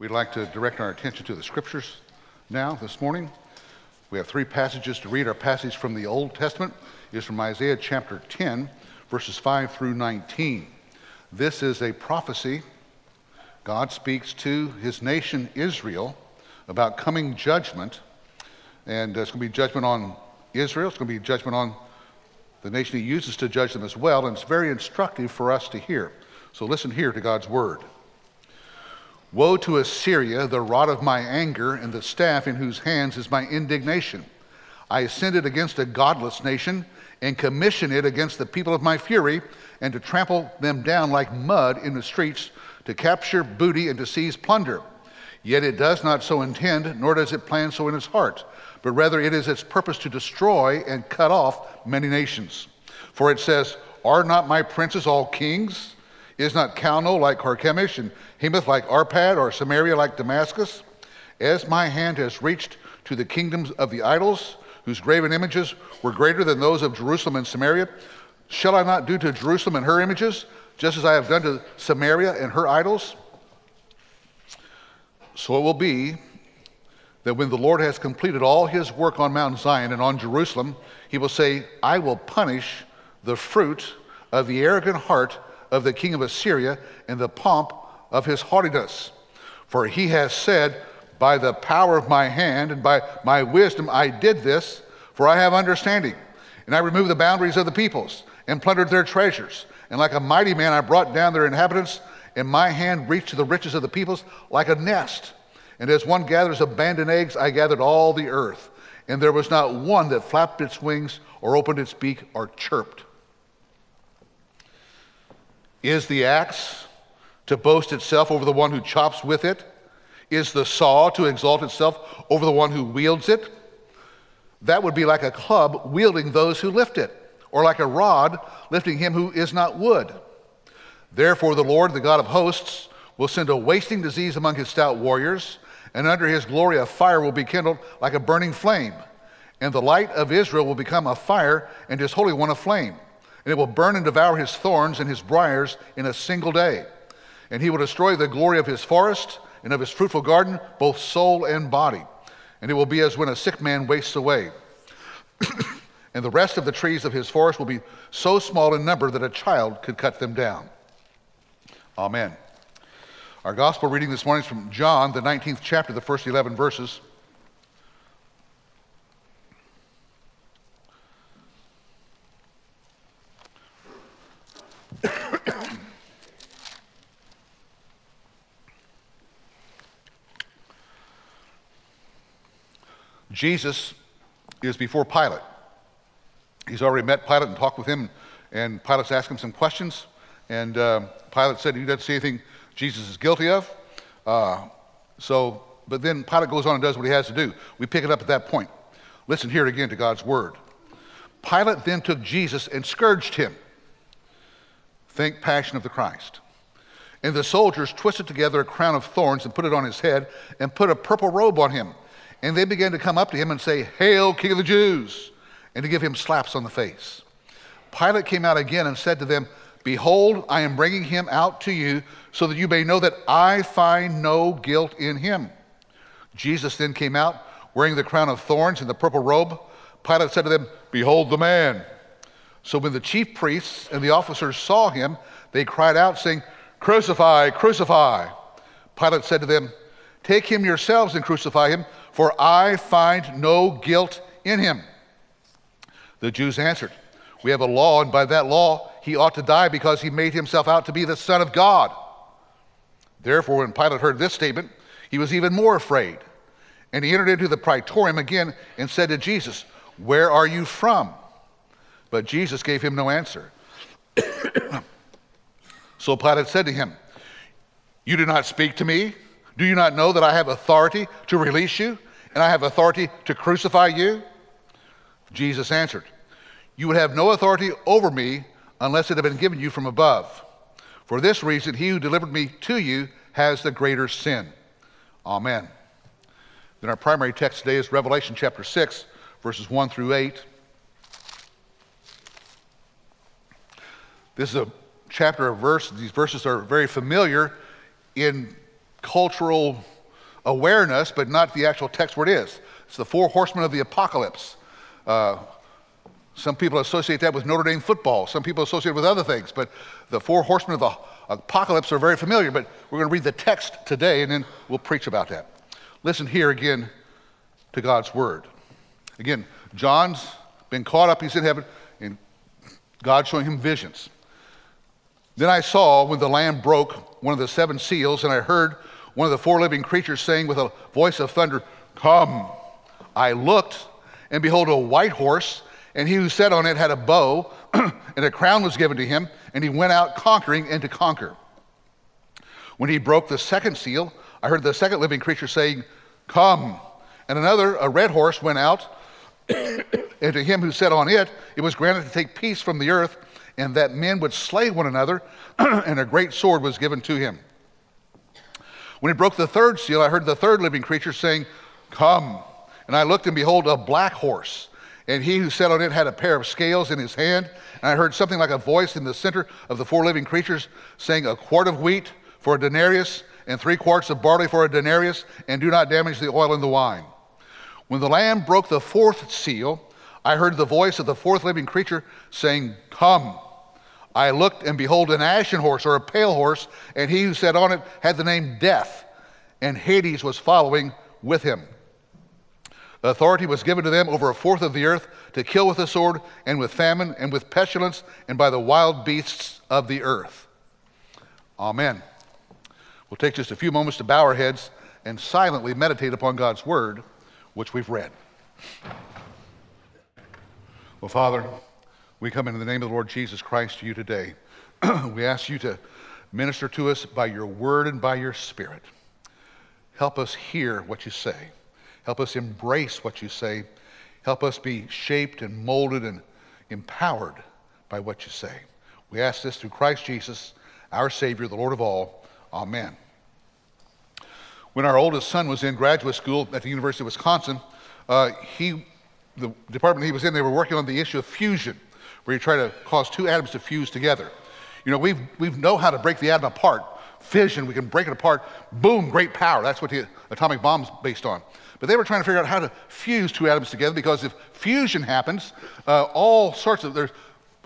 We'd like to direct our attention to the scriptures now, this morning. We have three passages to read. Our passage from the Old Testament is from Isaiah chapter 10, verses 5 through 19. This is a prophecy. God speaks to his nation Israel about coming judgment. And uh, it's going to be judgment on Israel, it's going to be judgment on the nation he uses to judge them as well. And it's very instructive for us to hear. So listen here to God's word. Woe to Assyria, the rod of my anger, and the staff in whose hands is my indignation. I ascended against a godless nation and commissioned it against the people of my fury, and to trample them down like mud in the streets, to capture booty and to seize plunder. Yet it does not so intend, nor does it plan so in its heart, but rather it is its purpose to destroy and cut off many nations. For it says, Are not my princes all kings? Is not Calno like Carchemish, and Hamath like Arpad, or Samaria like Damascus? As my hand has reached to the kingdoms of the idols, whose graven images were greater than those of Jerusalem and Samaria, shall I not do to Jerusalem and her images, just as I have done to Samaria and her idols? So it will be that when the Lord has completed all his work on Mount Zion and on Jerusalem, he will say, I will punish the fruit of the arrogant heart of the king of Assyria and the pomp of his haughtiness. For he has said, By the power of my hand and by my wisdom I did this, for I have understanding. And I removed the boundaries of the peoples and plundered their treasures. And like a mighty man, I brought down their inhabitants, and my hand reached to the riches of the peoples like a nest. And as one gathers abandoned eggs, I gathered all the earth. And there was not one that flapped its wings or opened its beak or chirped. Is the axe to boast itself over the one who chops with it? Is the saw to exalt itself over the one who wields it? That would be like a club wielding those who lift it, or like a rod lifting him who is not wood. Therefore, the Lord, the God of hosts, will send a wasting disease among his stout warriors, and under his glory a fire will be kindled like a burning flame. And the light of Israel will become a fire, and his Holy One a flame and it will burn and devour his thorns and his briers in a single day. And he will destroy the glory of his forest and of his fruitful garden, both soul and body. And it will be as when a sick man wastes away. and the rest of the trees of his forest will be so small in number that a child could cut them down. Amen. Our gospel reading this morning is from John, the 19th chapter, the first 11 verses. Jesus is before Pilate. He's already met Pilate and talked with him, and Pilate's asked him some questions. And uh, Pilate said he doesn't see anything Jesus is guilty of. Uh, so, but then Pilate goes on and does what he has to do. We pick it up at that point. Listen here again to God's word. Pilate then took Jesus and scourged him. Think Passion of the Christ. And the soldiers twisted together a crown of thorns and put it on his head and put a purple robe on him. And they began to come up to him and say, Hail, King of the Jews, and to give him slaps on the face. Pilate came out again and said to them, Behold, I am bringing him out to you so that you may know that I find no guilt in him. Jesus then came out wearing the crown of thorns and the purple robe. Pilate said to them, Behold the man. So when the chief priests and the officers saw him, they cried out, saying, Crucify, crucify. Pilate said to them, Take him yourselves and crucify him for I find no guilt in him. The Jews answered, We have a law, and by that law he ought to die because he made himself out to be the Son of God. Therefore, when Pilate heard this statement, he was even more afraid. And he entered into the praetorium again and said to Jesus, Where are you from? But Jesus gave him no answer. so Pilate said to him, You do not speak to me? Do you not know that I have authority to release you and I have authority to crucify you? Jesus answered, You would have no authority over me unless it had been given you from above. For this reason, he who delivered me to you has the greater sin. Amen. Then our primary text today is Revelation chapter 6, verses 1 through 8. This is a chapter of verse. These verses are very familiar in cultural awareness, but not the actual text where it is. It's the four horsemen of the apocalypse. Uh, some people associate that with Notre Dame football. Some people associate it with other things. But the four horsemen of the apocalypse are very familiar. But we're going to read the text today and then we'll preach about that. Listen here again to God's word. Again, John's been caught up, he's in heaven, and God showing him visions. Then I saw when the Lamb broke one of the seven seals, and I heard one of the four living creatures saying with a voice of thunder, Come. I looked, and behold, a white horse and he who sat on it had a bow, and a crown was given to him, and he went out conquering and to conquer. When he broke the second seal, I heard the second living creature saying, Come. And another, a red horse, went out, and to him who sat on it, it was granted to take peace from the earth, and that men would slay one another, and a great sword was given to him. When he broke the third seal, I heard the third living creature saying, Come. And I looked, and behold, a black horse and he who sat on it had a pair of scales in his hand. And I heard something like a voice in the center of the four living creatures saying, A quart of wheat for a denarius, and three quarts of barley for a denarius, and do not damage the oil and the wine. When the Lamb broke the fourth seal, I heard the voice of the fourth living creature saying, Come. I looked, and behold, an ashen horse or a pale horse, and he who sat on it had the name Death, and Hades was following with him. Authority was given to them over a fourth of the earth to kill with the sword and with famine and with pestilence and by the wild beasts of the earth. Amen. We'll take just a few moments to bow our heads and silently meditate upon God's word, which we've read. Well, Father, we come in the name of the Lord Jesus Christ to you today. we ask you to minister to us by your word and by your spirit. Help us hear what you say. Help us embrace what you say. Help us be shaped and molded and empowered by what you say. We ask this through Christ Jesus, our Savior, the Lord of all. Amen. When our oldest son was in graduate school at the University of Wisconsin, uh, he, the department he was in, they were working on the issue of fusion, where you try to cause two atoms to fuse together. You know, we we know how to break the atom apart. Fission, we can break it apart. Boom, great power. That's what the atomic bomb's based on. But they were trying to figure out how to fuse two atoms together because if fusion happens, uh, all sorts of, there's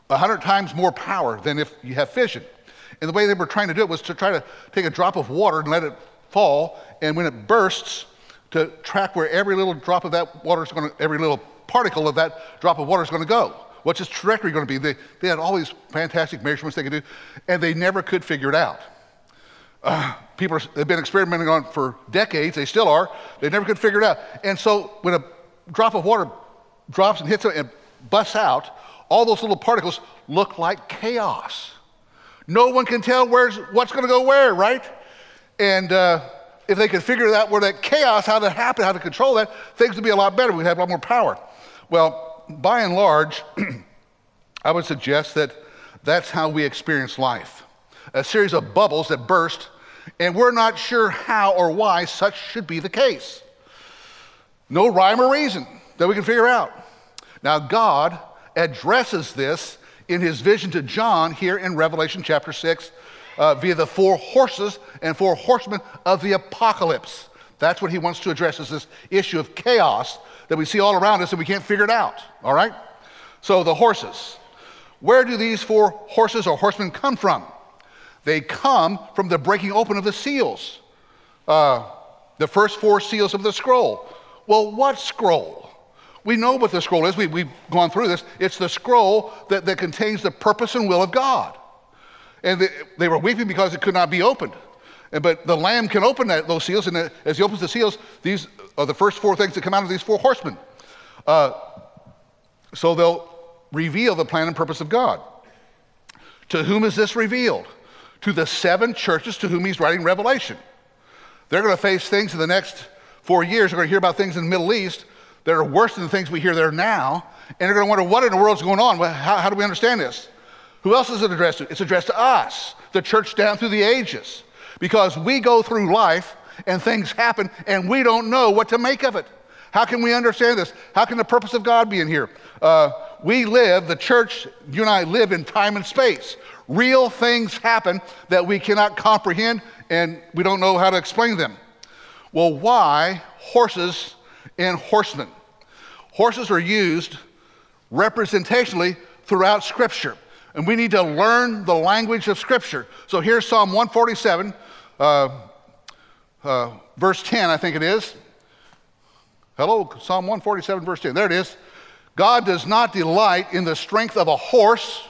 100 times more power than if you have fission. And the way they were trying to do it was to try to take a drop of water and let it fall, and when it bursts, to track where every little drop of that water is going to, every little particle of that drop of water is going to go. What's its trajectory going to be? They, they had all these fantastic measurements they could do, and they never could figure it out uh, people have been experimenting on for decades. They still are. They never could figure it out. And so when a drop of water drops and hits it and busts out, all those little particles look like chaos. No one can tell where's what's going to go where, right? And uh, if they could figure out where that chaos, how to happen, how to control that, things would be a lot better. We'd have a lot more power. Well, by and large, I would suggest that that's how we experience life a series of bubbles that burst, and we're not sure how or why such should be the case. No rhyme or reason that we can figure out. Now, God addresses this in his vision to John here in Revelation chapter 6 uh, via the four horses and four horsemen of the apocalypse. That's what he wants to address is this issue of chaos that we see all around us and we can't figure it out. All right? So, the horses. Where do these four horses or horsemen come from? They come from the breaking open of the seals, uh, the first four seals of the scroll. Well, what scroll? We know what the scroll is. We, we've gone through this. It's the scroll that, that contains the purpose and will of God. And they, they were weeping because it could not be opened. But the Lamb can open that, those seals, and as he opens the seals, these are the first four things that come out of these four horsemen. Uh, so they'll reveal the plan and purpose of God. To whom is this revealed? to the seven churches to whom he's writing Revelation. They're going to face things in the next four years. They're going to hear about things in the Middle East that are worse than the things we hear there now. And they're going to wonder, what in the world's going on? How, how do we understand this? Who else is it addressed to? It's addressed to us, the church down through the ages. Because we go through life and things happen and we don't know what to make of it. How can we understand this? How can the purpose of God be in here? Uh, we live, the church, you and I live in time and space. Real things happen that we cannot comprehend and we don't know how to explain them. Well, why horses and horsemen? Horses are used representationally throughout Scripture, and we need to learn the language of Scripture. So here's Psalm 147, uh, uh, verse 10, I think it is. Hello, Psalm 147, verse 10. There it is. God does not delight in the strength of a horse,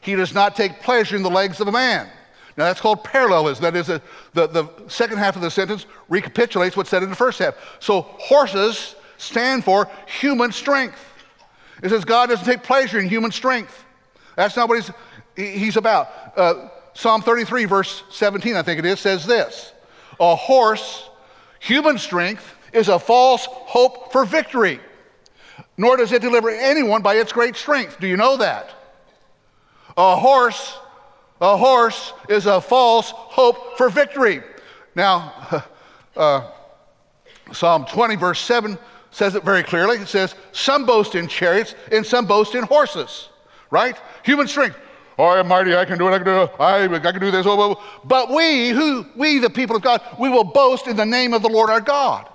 he does not take pleasure in the legs of a man. Now that's called parallelism. That is, a, the, the second half of the sentence recapitulates what's said in the first half. So horses stand for human strength. It says God doesn't take pleasure in human strength. That's not what he's, he's about. Uh, Psalm 33, verse 17, I think it is, says this A horse, human strength, is a false hope for victory, nor does it deliver anyone by its great strength. Do you know that? A horse a horse is a false hope for victory. Now, uh, Psalm 20, verse 7 says it very clearly. It says, Some boast in chariots and some boast in horses, right? Human strength. Oh, I am mighty, I can do it, I can do it, I, I can do this. Oh, oh, oh. But we, who, we, the people of God, we will boast in the name of the Lord our God.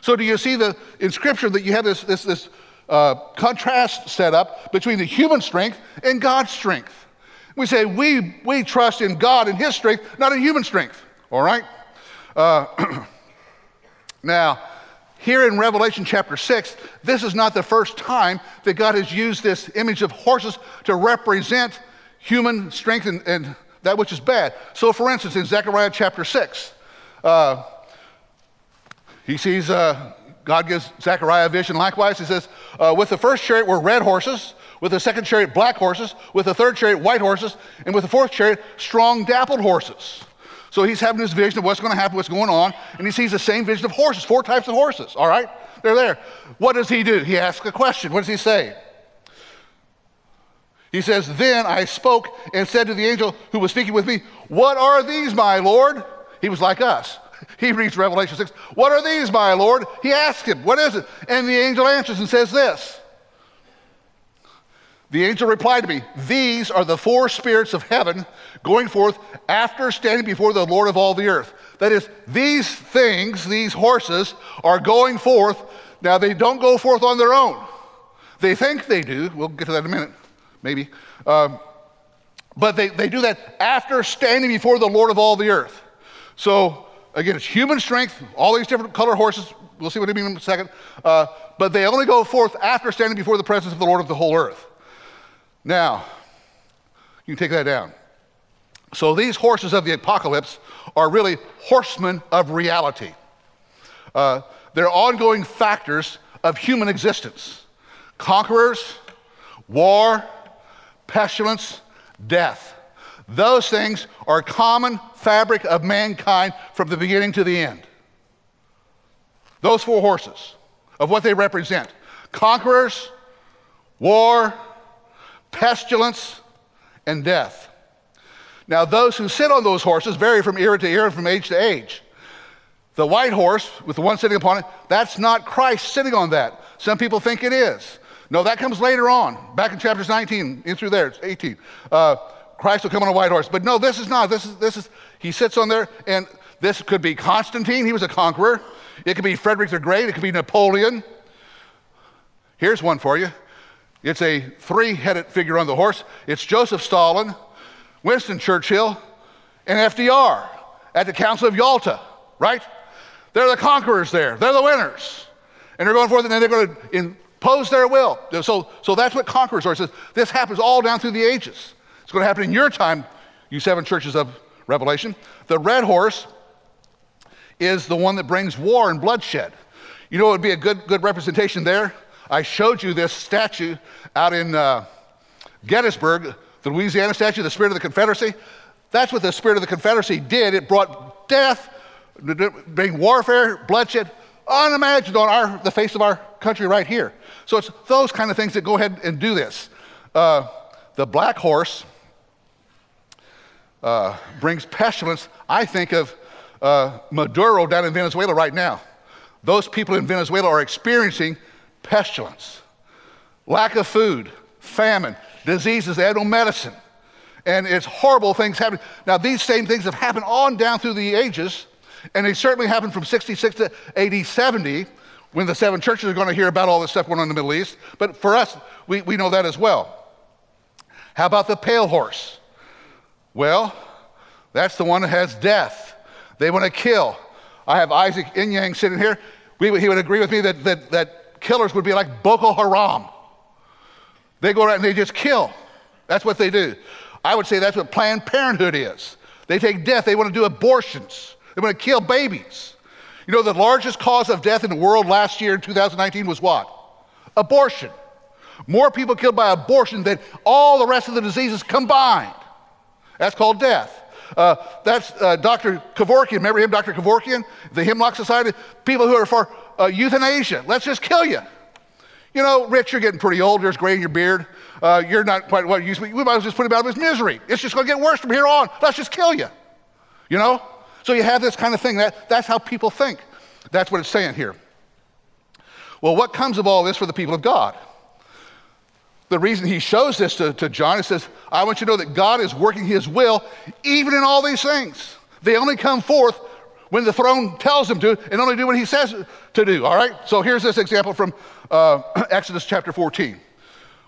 So, do you see the, in Scripture that you have this, this, this uh, contrast set up between the human strength and God's strength? We say we, we trust in God and His strength, not in human strength. All right? Uh, now, here in Revelation chapter 6, this is not the first time that God has used this image of horses to represent human strength and, and that which is bad. So, for instance, in Zechariah chapter 6, uh, he sees, uh, God gives Zechariah a vision likewise. He says, uh, With the first chariot were red horses, with the second chariot, black horses, with the third chariot, white horses, and with the fourth chariot, strong, dappled horses. So he's having this vision of what's going to happen, what's going on, and he sees the same vision of horses, four types of horses, all right? They're there. What does he do? He asks a question. What does he say? He says, Then I spoke and said to the angel who was speaking with me, What are these, my Lord? He was like us. He reads Revelation 6. What are these, my Lord? He asked him, What is it? And the angel answers and says this the angel replied to me, These are the four spirits of heaven going forth after standing before the Lord of all the earth. That is, these things, these horses, are going forth. Now, they don't go forth on their own. They think they do. We'll get to that in a minute, maybe. Um, but they, they do that after standing before the Lord of all the earth. So, again, it's human strength, all these different color horses. We'll see what I mean in a second. Uh, but they only go forth after standing before the presence of the Lord of the whole earth. Now, you take that down. So these horses of the apocalypse are really horsemen of reality. Uh, they're ongoing factors of human existence conquerors, war, pestilence, death. Those things are common fabric of mankind from the beginning to the end. Those four horses of what they represent conquerors, war, pestilence, and death. Now, those who sit on those horses vary from era to era, from age to age. The white horse, with the one sitting upon it, that's not Christ sitting on that. Some people think it is. No, that comes later on, back in chapters 19, in through there, it's 18. Uh, Christ will come on a white horse. But no, this is not. This is, this is, he sits on there, and this could be Constantine, he was a conqueror. It could be Frederick the Great, it could be Napoleon. Here's one for you it's a three headed figure on the horse. It's Joseph Stalin, Winston Churchill, and FDR at the Council of Yalta, right? They're the conquerors there, they're the winners. And they're going forth and they're going to impose their will. So, so that's what conquerors are. It says this happens all down through the ages. It's going to happen in your time, you seven churches of Revelation. The red horse is the one that brings war and bloodshed. You know, it would be a good, good representation there I showed you this statue out in uh, Gettysburg, the Louisiana statue, the Spirit of the Confederacy. That's what the Spirit of the Confederacy did. It brought death, bring warfare, bloodshed, unimagined on our, the face of our country right here. So it's those kind of things that go ahead and do this. Uh, the black horse uh, brings pestilence. I think of uh, Maduro down in Venezuela right now. Those people in Venezuela are experiencing pestilence, lack of food, famine, diseases, they have no medicine. and it's horrible things happening. Now, these same things have happened on down through the ages, and they certainly happened from 66 to AD 70 when the seven churches are going to hear about all this stuff going on in the Middle East. But for us, we, we know that as well. How about the pale horse? Well, that's the one that has death. They want to kill. I have Isaac Inyang sitting here. We, he would agree with me that, that, that killers would be like Boko Haram. They go around and they just kill. That's what they do. I would say that's what Planned Parenthood is. They take death, they want to do abortions, they want to kill babies. You know, the largest cause of death in the world last year in 2019 was what? Abortion. More people killed by abortion than all the rest of the diseases combined. That's called death. Uh, that's uh, Dr. Kevorkian. Remember him, Dr. Kevorkian? The Hemlock Society? People who are for uh, euthanasia. Let's just kill you. You know, Rich, you're getting pretty old. There's gray in your beard. Uh, you're not quite what you used to be. We might as well just put him out of his misery. It's just going to get worse from here on. Let's just kill you. You know? So you have this kind of thing. That, that's how people think. That's what it's saying here. Well, what comes of all this for the people of God? The reason he shows this to, to John, he says, I want you to know that God is working his will even in all these things. They only come forth when the throne tells him to and only do what he says to do, all right? So here's this example from uh, Exodus chapter 14.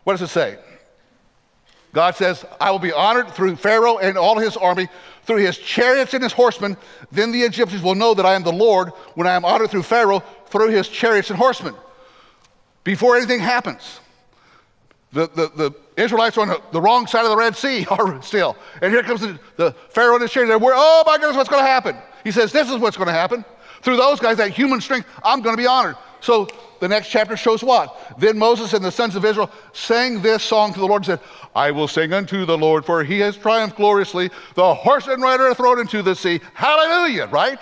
What does it say? God says, I will be honored through Pharaoh and all his army, through his chariots and his horsemen. Then the Egyptians will know that I am the Lord when I am honored through Pharaoh, through his chariots and horsemen. Before anything happens, the, the, the Israelites are on the, the, wrong side of the Red Sea are still. And here comes the, the Pharaoh and his chariot. They're, oh my goodness, what's going to happen? He says, This is what's going to happen. Through those guys, that human strength, I'm going to be honored. So the next chapter shows what? Then Moses and the sons of Israel sang this song to the Lord and said, I will sing unto the Lord, for he has triumphed gloriously. The horse and rider are thrown into the sea. Hallelujah, right?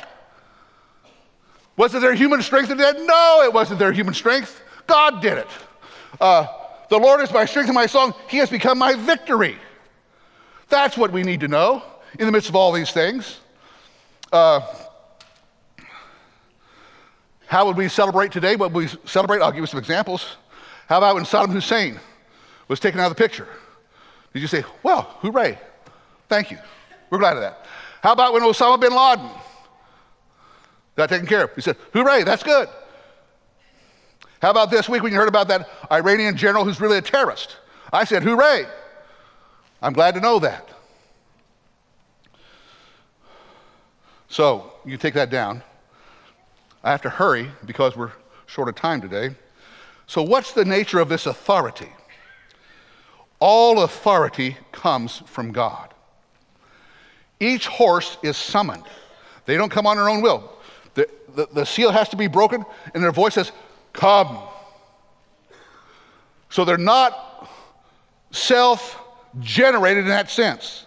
Was it their human strength that did? No, it wasn't their human strength. God did it. Uh, the Lord is my strength and my song. He has become my victory. That's what we need to know in the midst of all these things. Uh, how would we celebrate today? What we celebrate? I'll give you some examples. How about when Saddam Hussein was taken out of the picture? Did you say, well, hooray? Thank you. We're glad of that. How about when Osama bin Laden got taken care of? He said, hooray, that's good. How about this week when you heard about that Iranian general who's really a terrorist? I said, hooray. I'm glad to know that. So you take that down. I have to hurry because we're short of time today. So, what's the nature of this authority? All authority comes from God. Each horse is summoned. They don't come on their own will. The, the, the seal has to be broken, and their voice says, Come. So they're not self generated in that sense.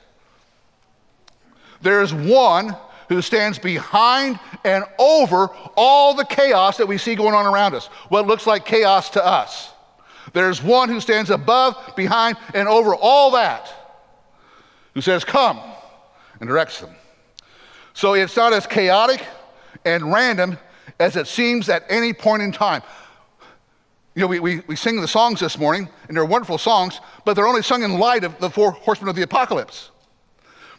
There is one who stands behind and over all the chaos that we see going on around us, what looks like chaos to us. There's one who stands above, behind, and over all that, who says, Come, and directs them. So it's not as chaotic and random as it seems at any point in time. You know, we, we, we sing the songs this morning, and they're wonderful songs, but they're only sung in light of the four horsemen of the apocalypse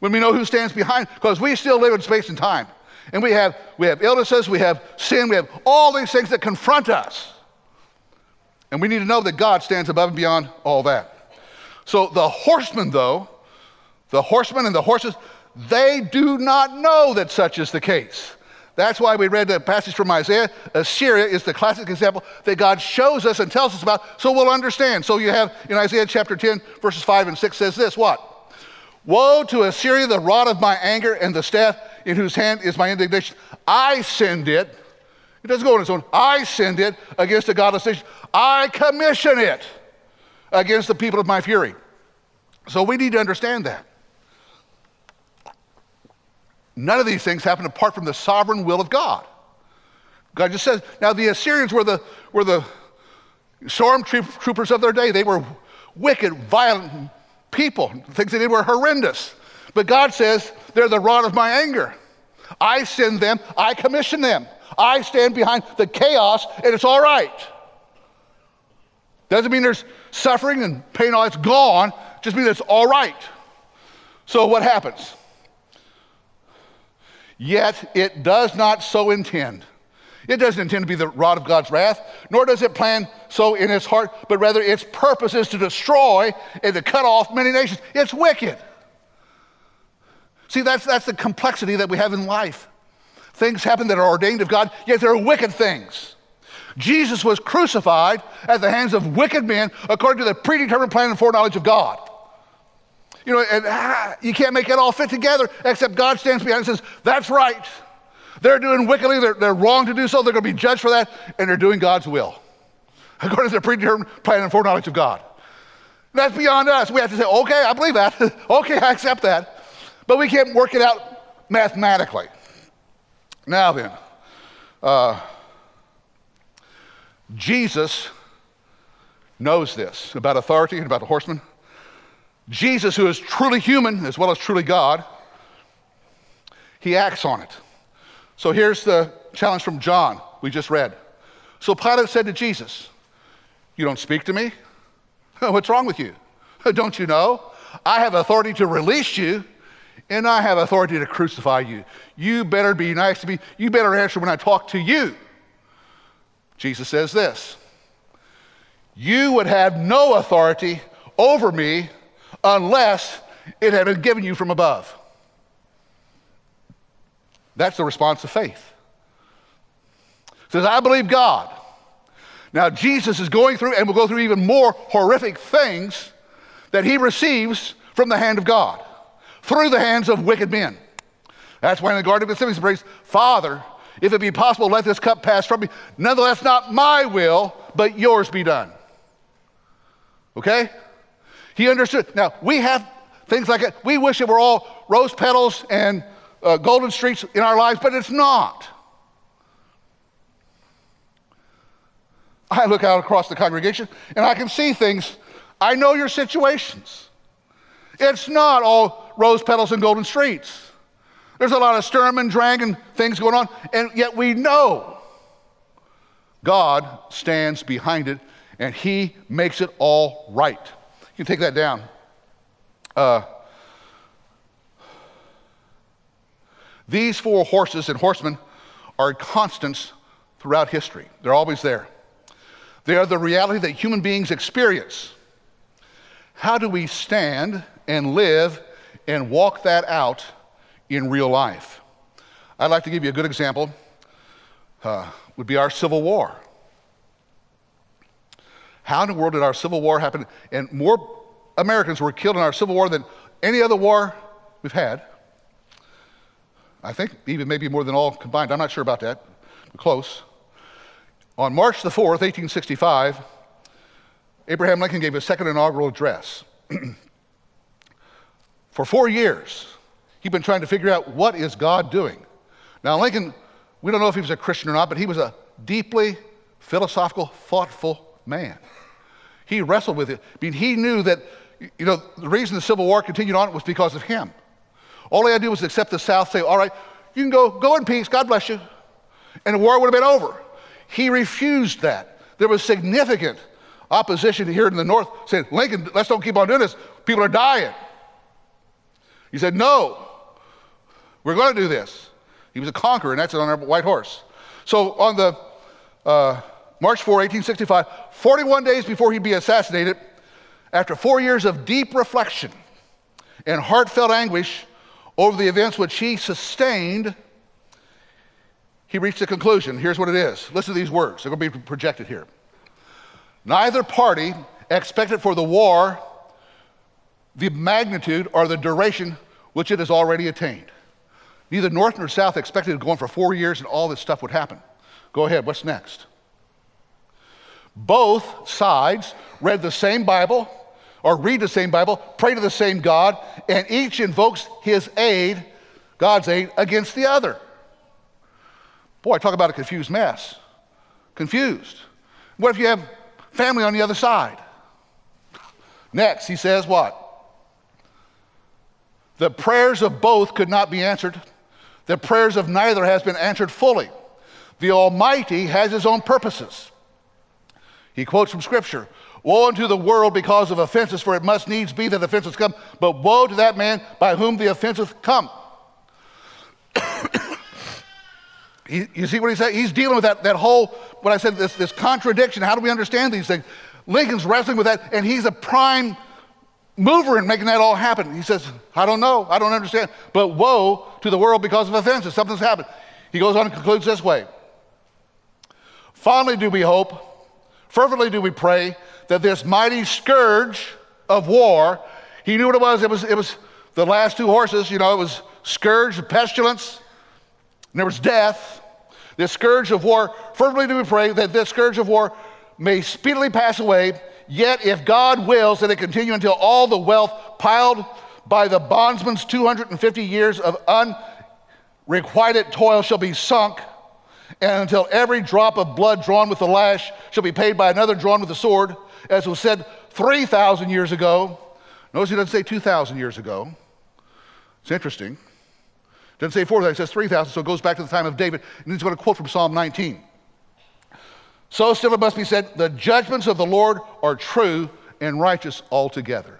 when we know who stands behind, because we still live in space and time. And we have, we have illnesses, we have sin, we have all these things that confront us. And we need to know that God stands above and beyond all that. So the horsemen, though, the horsemen and the horses, they do not know that such is the case. That's why we read the passage from Isaiah. Assyria is the classic example that God shows us and tells us about, so we'll understand. So you have in Isaiah chapter 10, verses 5 and 6 says this what? Woe to Assyria, the rod of my anger, and the staff in whose hand is my indignation. I send it. It doesn't go on its own. I send it against the godless nation. I commission it against the people of my fury. So we need to understand that. None of these things happen apart from the sovereign will of God. God just says, now the Assyrians were the, were the stormtroopers of their day. They were wicked, violent, people. The things they did were horrendous. But God says, they're the rod of my anger. I send them, I commission them. I stand behind the chaos, and it's all right. Doesn't mean there's suffering and pain, all that's gone, just means it's all right. So what happens? Yet it does not so intend. It doesn't intend to be the rod of God's wrath, nor does it plan so in its heart, but rather its purpose is to destroy and to cut off many nations. It's wicked. See, that's, that's the complexity that we have in life. Things happen that are ordained of God, yet they're wicked things. Jesus was crucified at the hands of wicked men according to the predetermined plan and foreknowledge of God. You know, and ah, you can't make it all fit together except God stands behind and says, That's right. They're doing wickedly, they're, they're wrong to do so, they're going to be judged for that, and they're doing God's will according to the predetermined plan and foreknowledge of God. That's beyond us. We have to say, Okay, I believe that. okay, I accept that. But we can't work it out mathematically. Now then, uh, Jesus knows this about authority and about the horsemen. Jesus, who is truly human as well as truly God, he acts on it. So here's the challenge from John we just read. So Pilate said to Jesus, You don't speak to me? What's wrong with you? Don't you know? I have authority to release you, and I have authority to crucify you. You better be nice to me. You better answer when I talk to you. Jesus says this You would have no authority over me unless it had been given you from above. That's the response of faith. It says, I believe God. Now, Jesus is going through and will go through even more horrific things that he receives from the hand of God through the hands of wicked men. That's why in the Garden of Gethsemane he prays, Father, if it be possible, let this cup pass from me. Nonetheless, not my will, but yours be done. Okay? He understood. Now, we have things like that. We wish it were all rose petals and uh, golden streets in our lives, but it's not. I look out across the congregation and I can see things. I know your situations. It's not all rose petals and golden streets. There's a lot of sturm and drang and things going on, and yet we know God stands behind it and He makes it all right. You can take that down. Uh, these four horses and horsemen are constants throughout history, they're always there. They are the reality that human beings experience. How do we stand and live and walk that out in real life. I'd like to give you a good example. Uh, would be our Civil War. How in the world did our Civil War happen? And more Americans were killed in our Civil War than any other war we've had. I think even maybe more than all combined. I'm not sure about that. but close. On March the 4th, 1865, Abraham Lincoln gave his second inaugural address. For four years, He'd been trying to figure out what is God doing. Now, Lincoln, we don't know if he was a Christian or not, but he was a deeply philosophical, thoughtful man. He wrestled with it. I mean, he knew that, you know, the reason the Civil War continued on was because of him. All he had to do was accept the South, say, all right, you can go, go in peace, God bless you. And the war would have been over. He refused that. There was significant opposition here in the North saying, Lincoln, let's don't keep on doing this. People are dying. He said, no, we're going to do this. He was a conqueror, and that's on a white horse. So on the uh, March 4, 1865, 41 days before he'd be assassinated, after four years of deep reflection and heartfelt anguish over the events which he sustained, he reached a conclusion. Here's what it is. Listen to these words. They're going to be projected here. Neither party expected for the war the magnitude or the duration which it has already attained. Neither North nor South expected to go on for four years and all this stuff would happen. Go ahead, what's next? Both sides read the same Bible or read the same Bible, pray to the same God, and each invokes his aid, God's aid, against the other. Boy, talk about a confused mess. Confused. What if you have family on the other side? Next, he says what? The prayers of both could not be answered the prayers of neither has been answered fully. The Almighty has his own purposes. He quotes from Scripture Woe unto the world because of offenses, for it must needs be that offenses come, but woe to that man by whom the offenses come. you see what he said? He's dealing with that, that whole, what I said, this, this contradiction. How do we understand these things? Lincoln's wrestling with that, and he's a prime mover in making that all happen. He says, I don't know, I don't understand, but woe to the world because of offenses. Something's happened. He goes on and concludes this way Fondly do we hope, fervently do we pray that this mighty scourge of war, he knew what it was. It was, it was the last two horses, you know, it was scourge, pestilence, and there was death. This scourge of war, fervently do we pray that this scourge of war may speedily pass away. Yet, if God wills that it continue until all the wealth piled by the bondsman's 250 years of unrequited toil shall be sunk, and until every drop of blood drawn with the lash shall be paid by another drawn with the sword, as was said 3,000 years ago. Notice he doesn't say 2,000 years ago. It's interesting. Doesn't say 4,000, it says 3,000, so it goes back to the time of David. And he's going to quote from Psalm 19. So still it must be said, the judgments of the Lord are true and righteous altogether.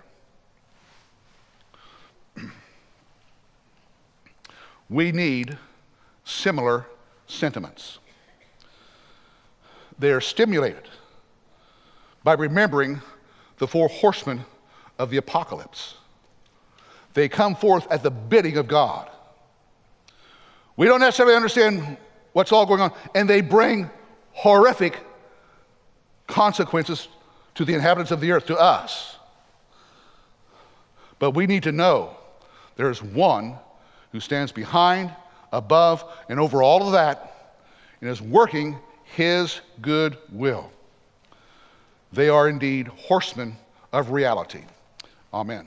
we need similar sentiments. They are stimulated by remembering the four horsemen of the apocalypse. They come forth at the bidding of God. We don't necessarily understand what's all going on, and they bring horrific consequences to the inhabitants of the earth, to us. But we need to know there is one who stands behind, above, and over all of that and is working his good will. They are indeed horsemen of reality. Amen.